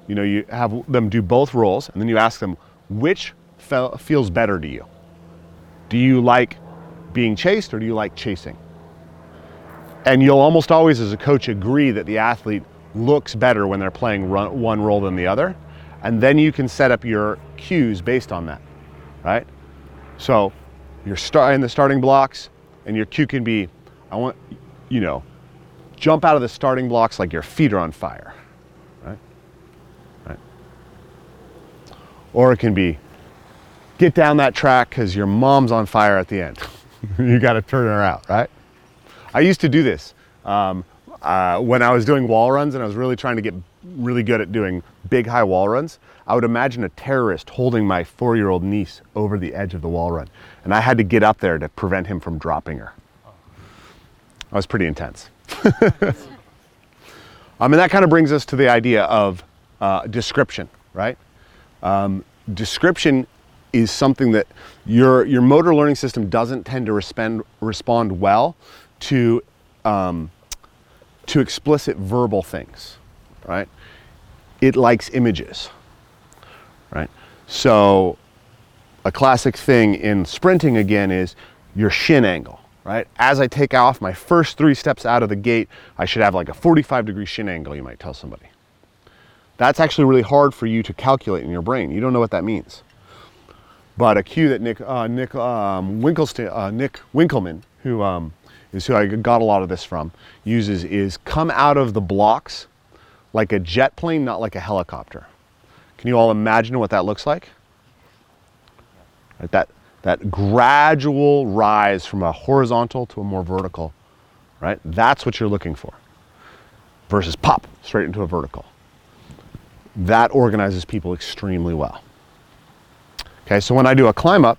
You know, you have them do both roles, and then you ask them which fe- feels better to you. Do you like being chased or do you like chasing? And you'll almost always, as a coach, agree that the athlete looks better when they're playing run, one role than the other. And then you can set up your cues based on that, right? So you're start in the starting blocks, and your cue can be, I want, you know, jump out of the starting blocks like your feet are on fire, right? Right. Or it can be, get down that track because your mom's on fire at the end. you got to turn her out, right? I used to do this um, uh, when I was doing wall runs and I was really trying to get really good at doing big high wall runs. I would imagine a terrorist holding my four year old niece over the edge of the wall run, and I had to get up there to prevent him from dropping her. That was pretty intense. um, and that kind of brings us to the idea of uh, description, right? Um, description is something that your your motor learning system doesn't tend to respond respond well to um, to explicit verbal things, right? It likes images, right? So a classic thing in sprinting again is your shin angle, right? As I take off my first three steps out of the gate, I should have like a 45 degree shin angle, you might tell somebody. That's actually really hard for you to calculate in your brain. You don't know what that means. But a cue that Nick uh, Nick um, uh, Nick Winkelman, who um, is who I got a lot of this from, uses is come out of the blocks like a jet plane, not like a helicopter. Can you all imagine what that looks like? Right? That, that gradual rise from a horizontal to a more vertical, right? That's what you're looking for. Versus pop straight into a vertical. That organizes people extremely well. Okay, so when I do a climb up,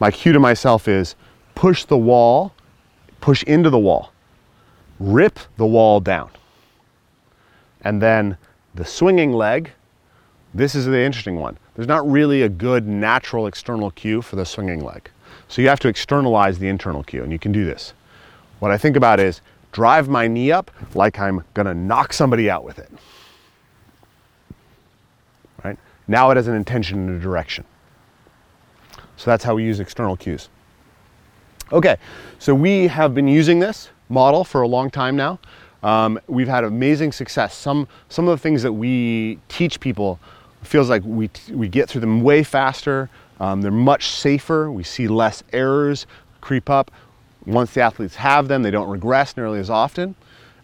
my cue to myself is push the wall, push into the wall, rip the wall down. And then the swinging leg, this is the interesting one. There's not really a good natural external cue for the swinging leg. So you have to externalize the internal cue, and you can do this. What I think about is drive my knee up like I'm gonna knock somebody out with it. Right? Now it has an intention and a direction. So that's how we use external cues. Okay, so we have been using this model for a long time now. Um, we've had amazing success. Some, some of the things that we teach people feels like we, we get through them way faster. Um, they're much safer. We see less errors creep up. Once the athletes have them, they don't regress nearly as often.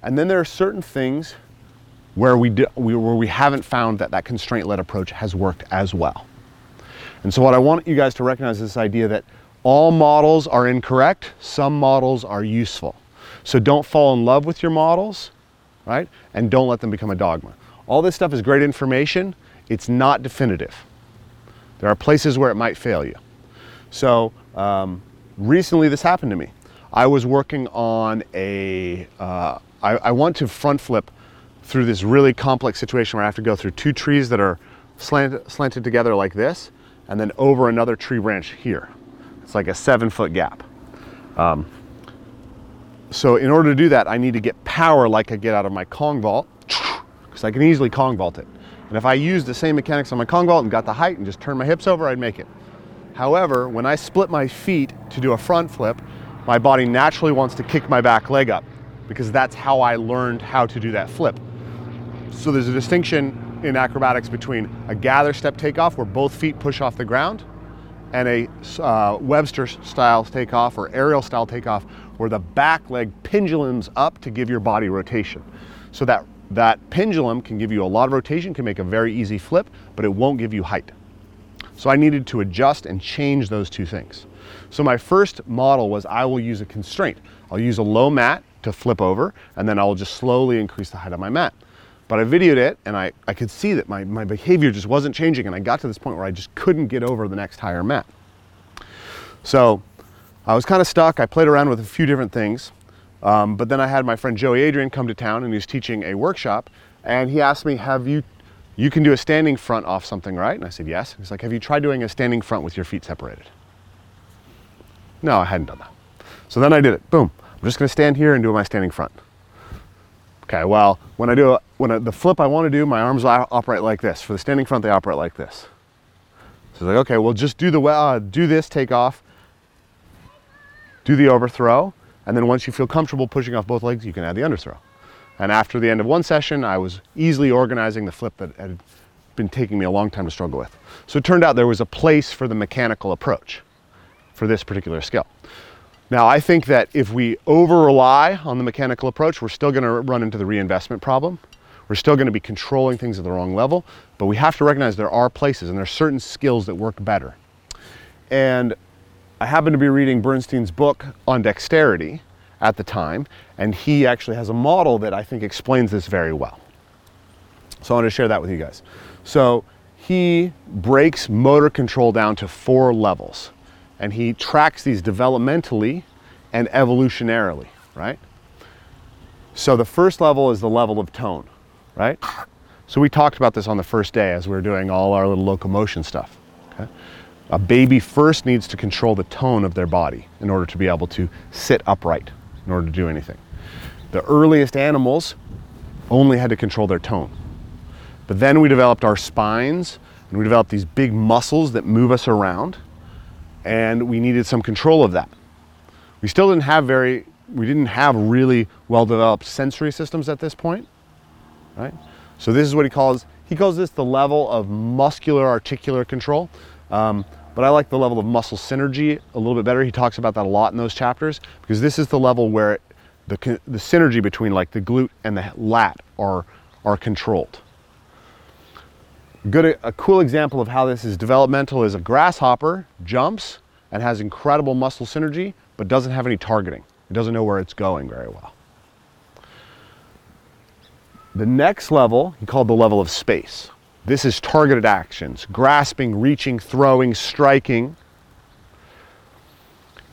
And then there are certain things where we, do, we, where we haven't found that that constraint-led approach has worked as well. And so what I want you guys to recognize is this idea that all models are incorrect, some models are useful. So don't fall in love with your models, right? And don't let them become a dogma. All this stuff is great information, it's not definitive. There are places where it might fail you. So um, recently this happened to me. I was working on a. Uh, I, I want to front flip through this really complex situation where I have to go through two trees that are slanted, slanted together like this, and then over another tree branch here. It's like a seven foot gap. Um, so in order to do that, I need to get power like I get out of my Kong vault, because I can easily Kong vault it. And if I used the same mechanics on my Kong vault and got the height and just turned my hips over, I'd make it. However, when I split my feet to do a front flip, my body naturally wants to kick my back leg up because that's how I learned how to do that flip. So there's a distinction in acrobatics between a gather step takeoff where both feet push off the ground and a uh, Webster style takeoff or aerial style takeoff where the back leg pendulums up to give your body rotation. So that that pendulum can give you a lot of rotation, can make a very easy flip, but it won't give you height. So I needed to adjust and change those two things. So my first model was I will use a constraint. I'll use a low mat to flip over, and then I'll just slowly increase the height of my mat. But I videoed it and I, I could see that my, my behavior just wasn't changing, and I got to this point where I just couldn't get over the next higher mat. So I was kind of stuck. I played around with a few different things. Um, but then I had my friend Joey Adrian come to town and he was teaching a workshop and he asked me, have you, you can do a standing front off something, right? And I said, yes. He's like, have you tried doing a standing front with your feet separated? No, I hadn't done that. So then I did it. Boom. I'm just going to stand here and do my standing front. Okay, well, when I do a, when I, the flip I want to do, my arms operate like this. For the standing front, they operate like this. So he's like, okay, well, just do the uh, do this, take off, do the overthrow, and then once you feel comfortable pushing off both legs, you can add the underthrow. And after the end of one session, I was easily organizing the flip that had been taking me a long time to struggle with. So it turned out there was a place for the mechanical approach for this particular skill. Now, I think that if we over rely on the mechanical approach, we're still going to run into the reinvestment problem. We're still going to be controlling things at the wrong level, but we have to recognize there are places and there are certain skills that work better. And I happened to be reading Bernstein's book on dexterity at the time, and he actually has a model that I think explains this very well. So I want to share that with you guys. So he breaks motor control down to four levels, and he tracks these developmentally and evolutionarily, right? So the first level is the level of tone, right? So we talked about this on the first day as we were doing all our little locomotion stuff. Okay? A baby first needs to control the tone of their body in order to be able to sit upright in order to do anything. The earliest animals only had to control their tone. But then we developed our spines and we developed these big muscles that move us around and we needed some control of that. We still didn't have very we didn't have really well developed sensory systems at this point, right? So this is what he calls he calls this the level of muscular articular control. Um, but I like the level of muscle synergy a little bit better. He talks about that a lot in those chapters because this is the level where it, the, the synergy between like the glute and the lat are, are controlled. good a cool example of how this is developmental is a grasshopper jumps and has incredible muscle synergy but doesn't have any targeting it doesn't know where it's going very well the next level he called the level of space this is targeted actions grasping reaching throwing striking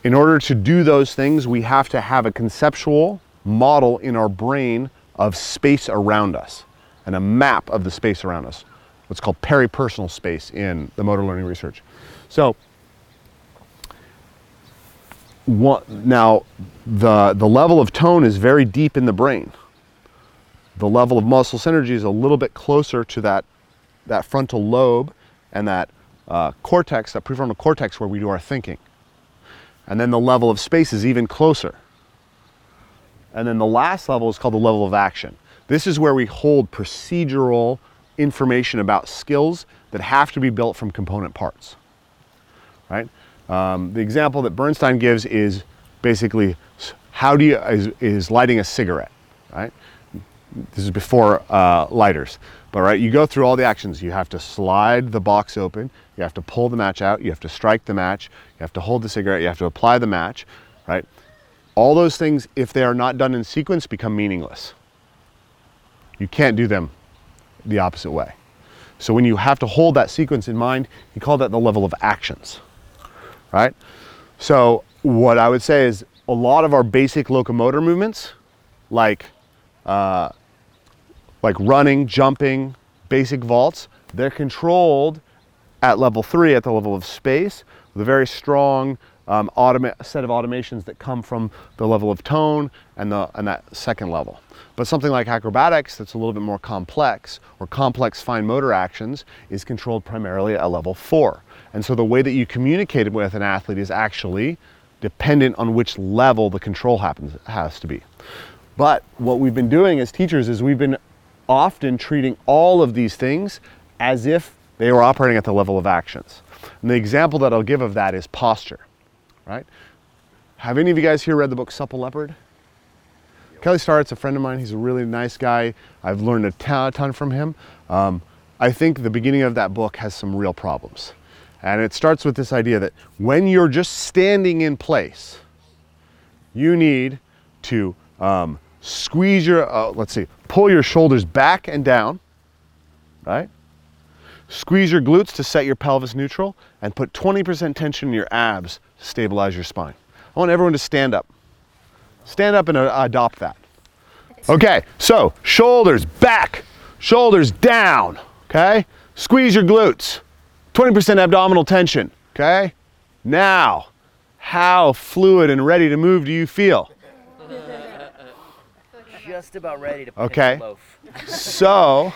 in order to do those things we have to have a conceptual model in our brain of space around us and a map of the space around us what's called peripersonal space in the motor learning research. So now the, the level of tone is very deep in the brain. The level of muscle synergy is a little bit closer to that, that frontal lobe and that uh, cortex, that prefrontal cortex where we do our thinking. And then the level of space is even closer. And then the last level is called the level of action. This is where we hold procedural information about skills that have to be built from component parts, right? Um, the example that Bernstein gives is basically how do you, is, is lighting a cigarette, right? This is before uh, lighters, but right, you go through all the actions. You have to slide the box open, you have to pull the match out, you have to strike the match, you have to hold the cigarette, you have to apply the match, right? All those things, if they are not done in sequence, become meaningless. You can't do them the opposite way. So when you have to hold that sequence in mind, you call that the level of actions, right? So what I would say is a lot of our basic locomotor movements, like uh, like running, jumping, basic vaults, they're controlled at level three, at the level of space, with a very strong um, set of automations that come from the level of tone and, the, and that second level. But something like acrobatics that's a little bit more complex or complex fine motor actions is controlled primarily at level four. And so the way that you communicate with an athlete is actually dependent on which level the control happens has to be. But what we've been doing as teachers is we've been often treating all of these things as if they were operating at the level of actions. And the example that I'll give of that is posture, right? Have any of you guys here read the book Supple Leopard? Kelly Starrett's a friend of mine. He's a really nice guy. I've learned a ton, a ton from him. Um, I think the beginning of that book has some real problems. And it starts with this idea that when you're just standing in place, you need to um, squeeze your, uh, let's see, pull your shoulders back and down, right? Squeeze your glutes to set your pelvis neutral and put 20% tension in your abs to stabilize your spine. I want everyone to stand up. Stand up and adopt that. Okay, so shoulders back, shoulders down, okay? Squeeze your glutes, 20% abdominal tension, okay? Now, how fluid and ready to move do you feel?
Just about ready to
Okay. So,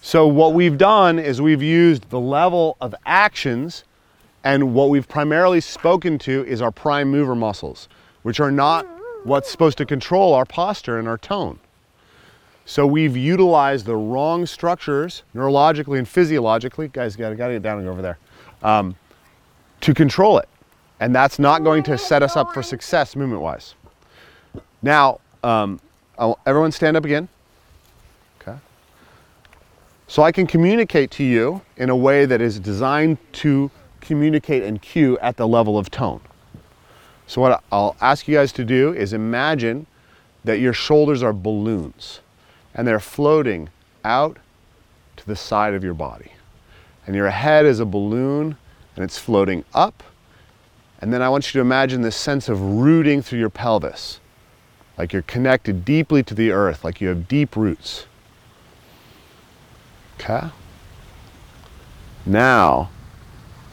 so what we've done is we've used the level of actions and what we've primarily spoken to is our prime mover muscles, which are not what's supposed to control our posture and our tone. So we've utilized the wrong structures neurologically and physiologically, guys, gotta, gotta get down and go over there, um, to control it. And that's not going to set us up for success movement wise. Now, um, everyone stand up again. Okay. So I can communicate to you in a way that is designed to communicate and cue at the level of tone. So what I'll ask you guys to do is imagine that your shoulders are balloons and they're floating out to the side of your body. And your head is a balloon and it's floating up. And then I want you to imagine this sense of rooting through your pelvis, like you're connected deeply to the earth, like you have deep roots. Okay? Now,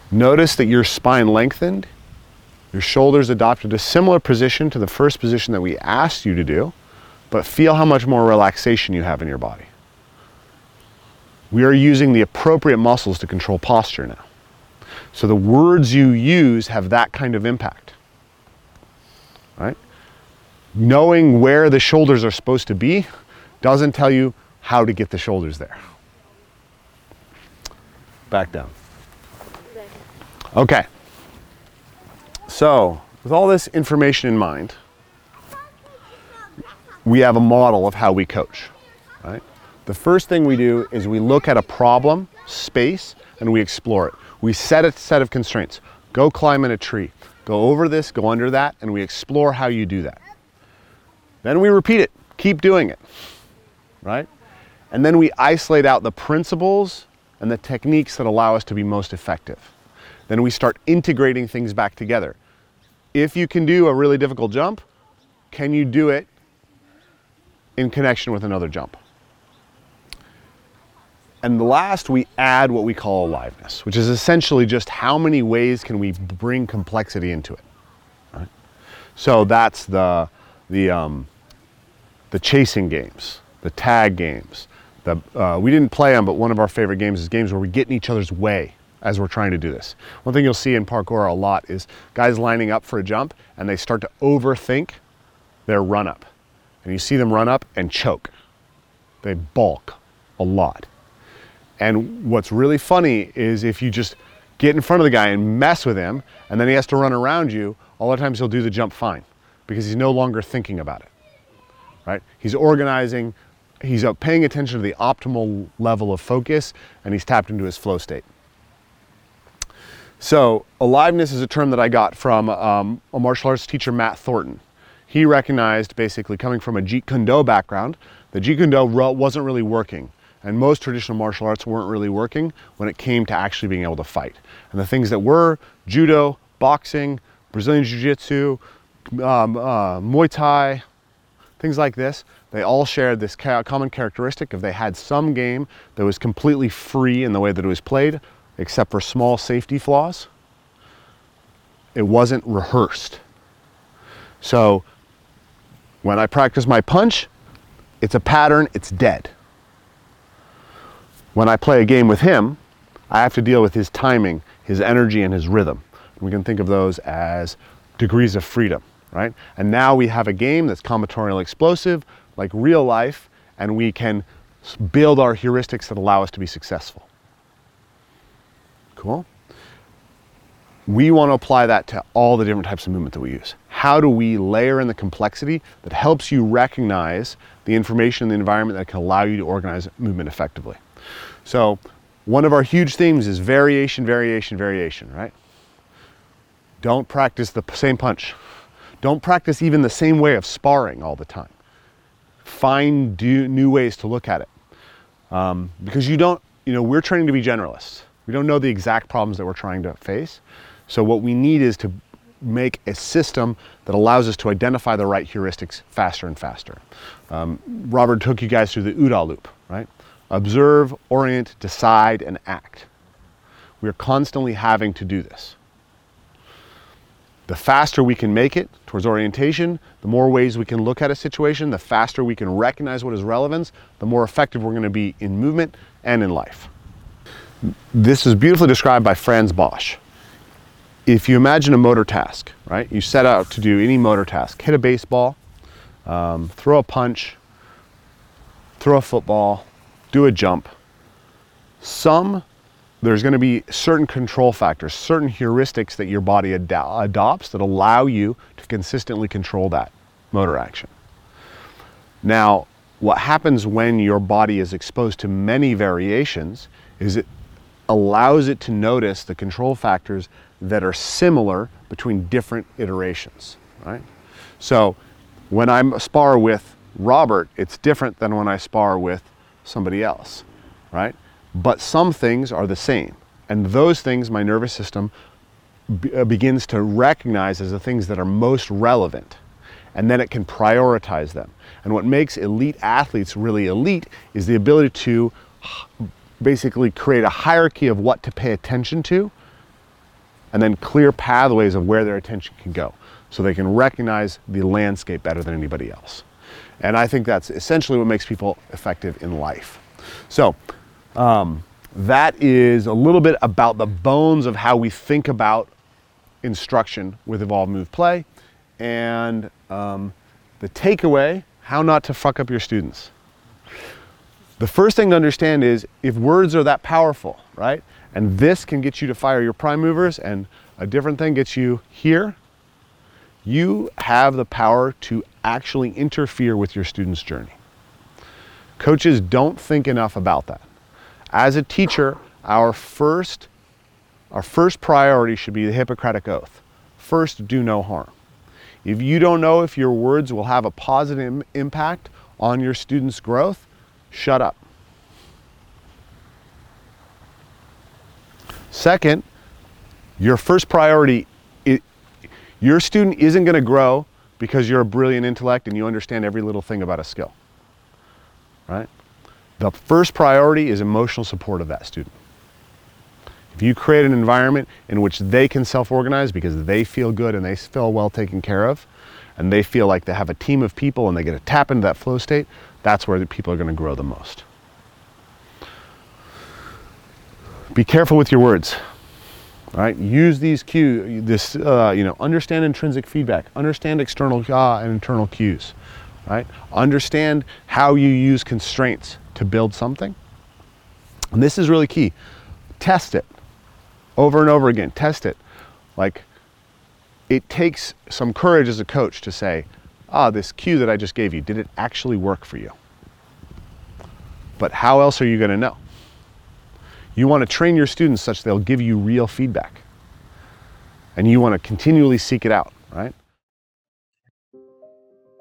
notice that your spine lengthened, your shoulders adopted a similar position to the first position that we asked you to do, but feel how much more relaxation you have in your body. We are using the appropriate muscles to control posture now. So the words you use have that kind of impact. Right? Knowing where the shoulders are supposed to be doesn't tell you how to get the shoulders there. Back down. Okay. So, with all this information in mind, we have a model of how we coach, right? The first thing we do is we look at a problem, space, and we explore it. We set a set of constraints. Go climb in a tree. Go over this, go under that, and we explore how you do that. Then we repeat it. Keep doing it. Right? And then we isolate out the principles and the techniques that allow us to be most effective. Then we start integrating things back together. If you can do a really difficult jump, can you do it in connection with another jump? And last, we add what we call aliveness, which is essentially just how many ways can we bring complexity into it. Right? So that's the, the, um, the chasing games, the tag games. The, uh, we didn't play them, but one of our favorite games is games where we get in each other's way as we're trying to do this. One thing you'll see in parkour a lot is guys lining up for a jump and they start to overthink their run up. And you see them run up and choke. They balk a lot. And what's really funny is if you just get in front of the guy and mess with him, and then he has to run around you, a lot of times he'll do the jump fine because he's no longer thinking about it. Right? He's organizing, he's paying attention to the optimal level of focus, and he's tapped into his flow state. So, aliveness is a term that I got from um, a martial arts teacher, Matt Thornton. He recognized, basically, coming from a Jeet Kune Do background, the Jeet Kune Do wasn't really working and most traditional martial arts weren't really working when it came to actually being able to fight. And the things that were judo, boxing, Brazilian Jiu Jitsu, um, uh, Muay Thai, things like this, they all shared this common characteristic of they had some game that was completely free in the way that it was played, except for small safety flaws. It wasn't rehearsed. So when I practice my punch, it's a pattern, it's dead. When I play a game with him, I have to deal with his timing, his energy, and his rhythm. We can think of those as degrees of freedom, right? And now we have a game that's combinatorial explosive, like real life, and we can build our heuristics that allow us to be successful. Cool? We want to apply that to all the different types of movement that we use. How do we layer in the complexity that helps you recognize the information in the environment that can allow you to organize movement effectively? So one of our huge themes is variation, variation, variation, right? Don't practice the same punch. Don't practice even the same way of sparring all the time. Find new ways to look at it. Um, because you don't, you know, we're training to be generalists. We don't know the exact problems that we're trying to face. So what we need is to make a system that allows us to identify the right heuristics faster and faster. Um, Robert took you guys through the OODA loop, right? Observe, orient, decide, and act. We are constantly having to do this. The faster we can make it towards orientation, the more ways we can look at a situation, the faster we can recognize what is relevance, the more effective we're going to be in movement and in life. This is beautifully described by Frans Bosch. If you imagine a motor task, right? You set out to do any motor task, hit a baseball, um, throw a punch, throw a football, do a jump, some there's going to be certain control factors, certain heuristics that your body ad- adopts that allow you to consistently control that motor action. Now, what happens when your body is exposed to many variations is it allows it to notice the control factors that are similar between different iterations, right? So, when I spar with Robert, it's different than when I spar with somebody else, right? But some things are the same. And those things my nervous system uh, begins to recognize as the things that are most relevant. And then it can prioritize them. And what makes elite athletes really elite is the ability to basically create a hierarchy of what to pay attention to and then clear pathways of where their attention can go so they can recognize the landscape better than anybody else. And I think that's essentially what makes people effective in life. So, um, that is a little bit about the bones of how we think about instruction with Evolve Move Play. And um, the takeaway how not to fuck up your students. The first thing to understand is if words are that powerful, right? And this can get you to fire your prime movers, and a different thing gets you here, you have the power to actually interfere with your student's journey. Coaches don't think enough about that. As a teacher, our first, our first priority should be the Hippocratic Oath. First, do no harm. If you don't know if your words will have a positive impact on your students' growth, shut up. Second, your first priority, it, your student isn't going to grow because you're a brilliant intellect and you understand every little thing about a skill. Right? The first priority is emotional support of that student. If you create an environment in which they can self organize because they feel good and they feel well taken care of, and they feel like they have a team of people and they get to tap into that flow state, that's where the people are going to grow the most. Be careful with your words. All right, use these cues. This, uh, you know, understand intrinsic feedback. Understand external uh, and internal cues. Right. Understand how you use constraints to build something. And this is really key. Test it over and over again. Test it. Like, it takes some courage as a coach to say, ah, this cue that I just gave you, did it actually work for you? But how else are you going to know? You want to train your students such they'll give you real feedback. And you want to continually seek it out, right?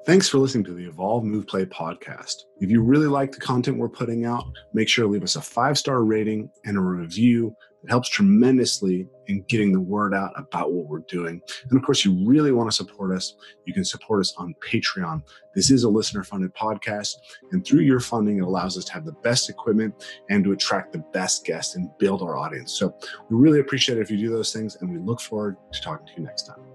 Thanks for listening to the Evolve Move Play podcast. If you really like the content we're putting out, make sure to leave us a five star rating and a review. It helps tremendously in getting the word out about what we're doing. And of course, you really want to support us. You can support us on Patreon. This is a listener funded podcast. And through your funding, it allows us to have the best equipment and to attract the best guests and build our audience. So we really appreciate it if you do those things. And we look forward to talking to you next time.